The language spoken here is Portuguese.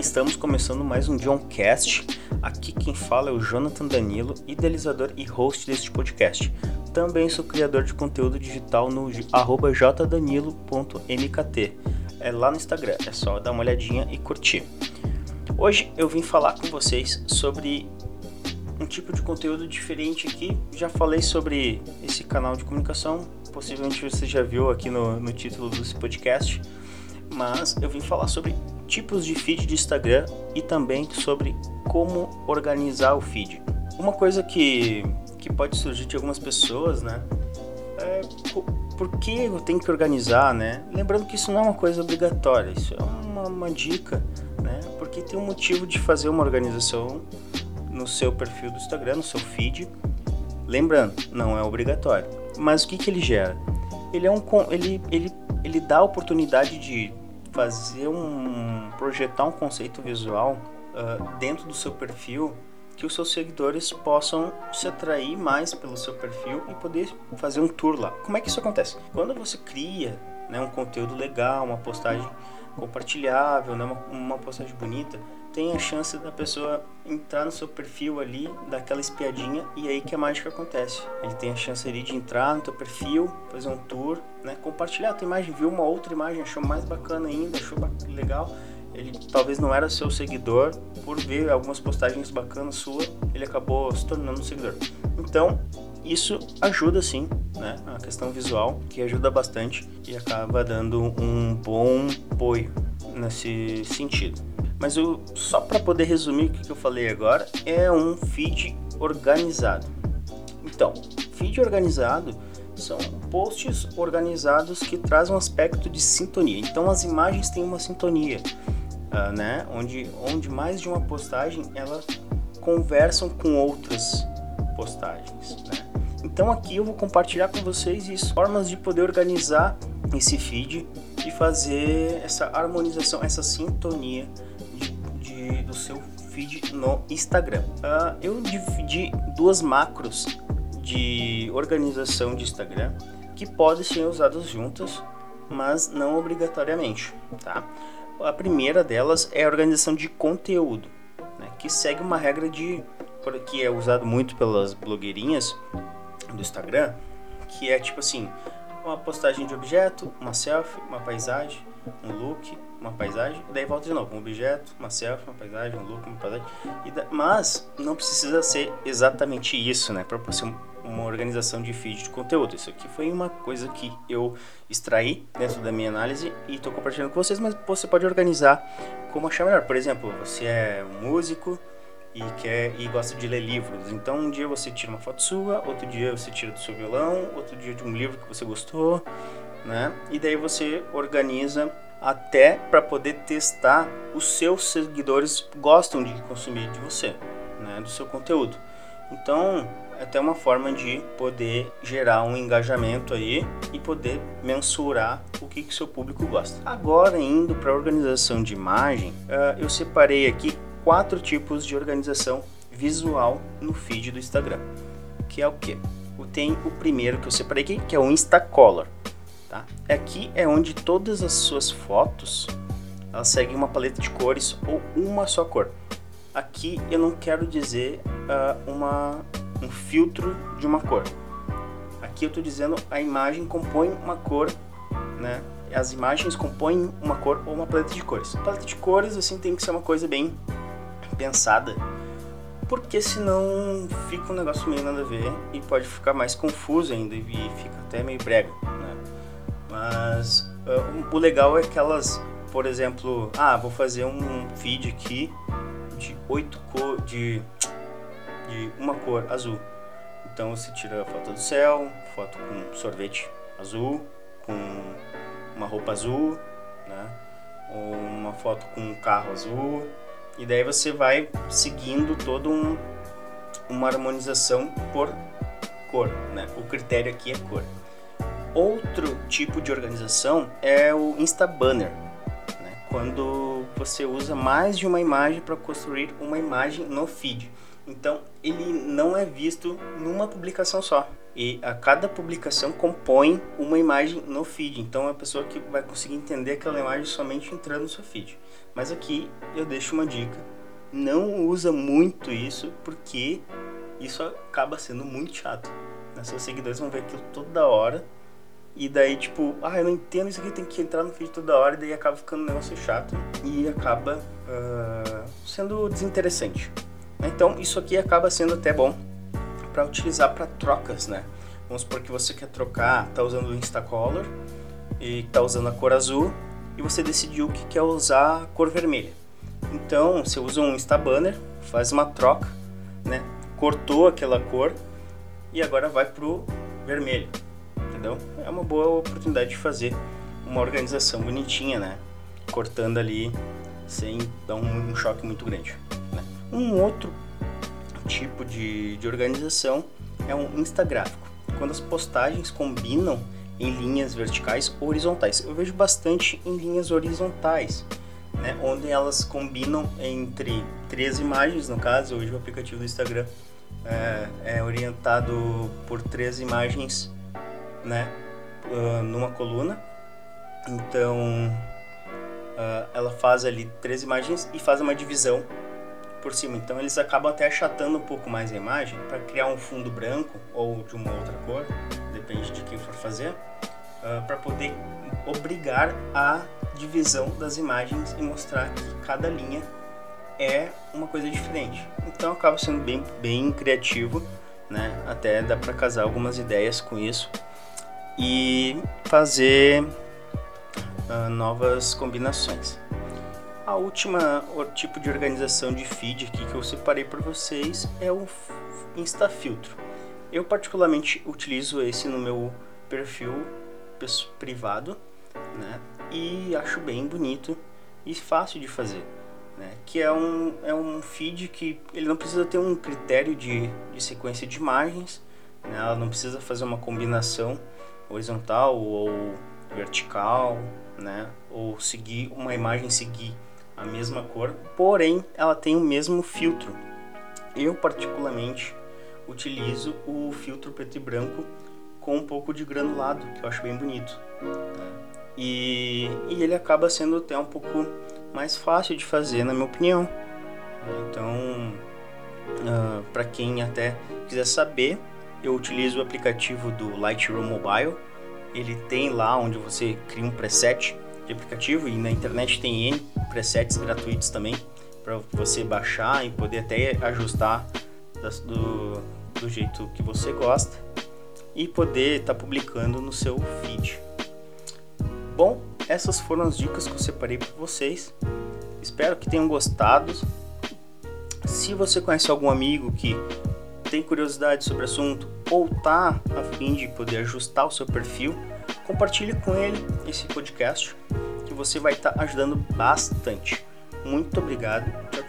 Estamos começando mais um Johncast. Aqui quem fala é o Jonathan Danilo, idealizador e host deste podcast. Também sou criador de conteúdo digital no jdanilo.mkt. É lá no Instagram, é só dar uma olhadinha e curtir. Hoje eu vim falar com vocês sobre um tipo de conteúdo diferente aqui. Já falei sobre esse canal de comunicação, possivelmente você já viu aqui no, no título desse podcast, mas eu vim falar sobre tipos de feed de Instagram e também sobre como organizar o feed. Uma coisa que, que pode surgir de algumas pessoas, né? É, por que eu tenho que organizar, né? Lembrando que isso não é uma coisa obrigatória, isso é uma, uma dica, né? Porque tem um motivo de fazer uma organização no seu perfil do Instagram, no seu feed. Lembrando, não é obrigatório. Mas o que, que ele gera? Ele é um ele, ele, ele dá a oportunidade de fazer um projetar um conceito visual uh, dentro do seu perfil que os seus seguidores possam se atrair mais pelo seu perfil e poder fazer um tour lá. Como é que isso acontece? Quando você cria né, um conteúdo legal, uma postagem compartilhável, né, uma, uma postagem bonita, tem a chance da pessoa entrar no seu perfil ali, dar aquela espiadinha e aí que a mágica acontece. Ele tem a chance ali de entrar no teu perfil, fazer um tour, né, compartilhar a tua imagem, viu uma outra imagem, achou mais bacana ainda, achou legal. Ele talvez não era seu seguidor, por ver algumas postagens bacanas sua, ele acabou se tornando um seguidor. Então, isso ajuda sim, né, a questão visual, que ajuda bastante e acaba dando um bom apoio nesse sentido. Mas eu, só para poder resumir o que eu falei agora, é um feed organizado. Então, feed organizado são posts organizados que trazem um aspecto de sintonia. Então, as imagens têm uma sintonia, uh, né? Onde, onde mais de uma postagem ela conversam com outras postagens, né? Então aqui eu vou compartilhar com vocês isso, formas de poder organizar esse feed e fazer essa harmonização, essa sintonia do seu feed no Instagram. Uh, eu dividi duas macros de organização de Instagram que podem ser usadas juntas, mas não obrigatoriamente, tá? A primeira delas é a organização de conteúdo, né, que segue uma regra de que é usado muito pelas blogueirinhas do Instagram, que é tipo assim, uma postagem de objeto, uma selfie, uma paisagem, um look, uma paisagem, e daí volta de novo, um objeto, uma selfie, uma paisagem, um look, uma paisagem. Da... Mas não precisa ser exatamente isso, né? Para ser uma organização de feed de conteúdo. Isso aqui foi uma coisa que eu extraí dentro da minha análise e estou compartilhando com vocês, mas você pode organizar como achar melhor. Por exemplo, você é um músico e quer e gosta de ler livros. Então um dia você tira uma foto sua, outro dia você tira do seu violão, outro dia de um livro que você gostou, né? E daí você organiza até para poder testar os seus seguidores gostam de consumir de você, né, do seu conteúdo. Então, é até uma forma de poder gerar um engajamento aí e poder mensurar o que que seu público gosta. Agora, indo para a organização de imagem, uh, eu separei aqui quatro tipos de organização visual no feed do Instagram, que é o que? Tem o primeiro que eu separei aqui, que é o Instacolor. Tá? Aqui é onde todas as suas fotos elas seguem uma paleta de cores ou uma só cor. Aqui eu não quero dizer uh, uma, um filtro de uma cor. Aqui eu estou dizendo a imagem compõe uma cor, né? As imagens compõem uma cor ou uma paleta de cores. Paleta de cores assim tem que ser uma coisa bem pensada, porque senão fica um negócio meio nada a ver e pode ficar mais confuso ainda e fica até meio brega. Mas uh, o legal é que elas, por exemplo, ah, vou fazer um feed aqui de oito cor de, de uma cor azul. Então você tira a foto do céu, foto com sorvete azul, com uma roupa azul, né? Uma foto com um carro azul. E daí você vai seguindo todo um, uma harmonização por cor, né? O critério aqui é cor. Outro tipo de organização é o Insta Banner, né? quando você usa mais de uma imagem para construir uma imagem no feed. Então ele não é visto numa publicação só. E a cada publicação compõe uma imagem no feed. Então é a pessoa que vai conseguir entender aquela imagem somente entrando no seu feed. Mas aqui eu deixo uma dica. Não usa muito isso porque isso acaba sendo muito chato. Né? Seus seguidores vão ver aquilo toda hora e daí, tipo, ah, eu não entendo isso aqui, tem que entrar no feed toda hora, e daí acaba ficando um negócio chato e acaba uh, sendo desinteressante. Então, isso aqui acaba sendo até bom para utilizar para trocas, né? Vamos supor que você quer trocar, tá usando o Instacolor e tá usando a cor azul e você decidiu que quer usar a cor vermelha. Então, você usa um Instabanner, faz uma troca, né? Cortou aquela cor e agora vai pro vermelho entendeu? É uma boa oportunidade de fazer uma organização bonitinha, né? Cortando ali sem dar um, um choque muito grande. Né? Um outro tipo de, de organização é um instagráfico, quando as postagens combinam em linhas verticais ou horizontais. Eu vejo bastante em linhas horizontais, né, onde elas combinam entre três imagens, no caso, hoje o aplicativo do Instagram é, é orientado por três imagens né, uh, numa coluna. Então, uh, ela faz ali três imagens e faz uma divisão por cima. Então, eles acabam até achatando um pouco mais a imagem para criar um fundo branco ou de uma outra cor, depende de quem for fazer, uh, ah, para poder obrigar a divisão das imagens e mostrar que cada linha é uma coisa diferente. Então acaba sendo bem, bem criativo, né? Até dá para casar algumas ideias com isso e fazer uh, novas combinações. A última o tipo de organização de feed aqui que eu separei para vocês é o InstaFiltro. Eu particularmente utilizo esse no meu perfil privado, né? E acho bem bonito e fácil de fazer, né? Que é um, é um feed que ele não precisa ter um critério de, de sequência de imagens, né? Ela não precisa fazer uma combinação horizontal ou vertical, né? Ou seguir uma imagem seguir a mesma cor, porém ela tem o mesmo filtro. Eu particularmente utilizo o filtro preto e branco com um pouco de granulado, que eu acho bem bonito. Né? E, e ele acaba sendo até um pouco mais fácil de fazer, na minha opinião. Então, uh, ah, para quem até quiser saber, eu utilizo o aplicativo do Lightroom Mobile. Ele tem lá onde você cria um preset de aplicativo e na internet tem N presets gratuitos também para você baixar e poder até ajustar do, do jeito que você gosta e poder estar tá publicando no seu feed. Bom, essas foram as dicas que eu separei para vocês. Espero que tenham gostado. Se você conhece algum amigo que tem curiosidade sobre o assunto ou tá a fim de poder ajustar o seu perfil, compartilhe com ele esse podcast que você vai estar tá ajudando bastante. Muito obrigado. Tchau,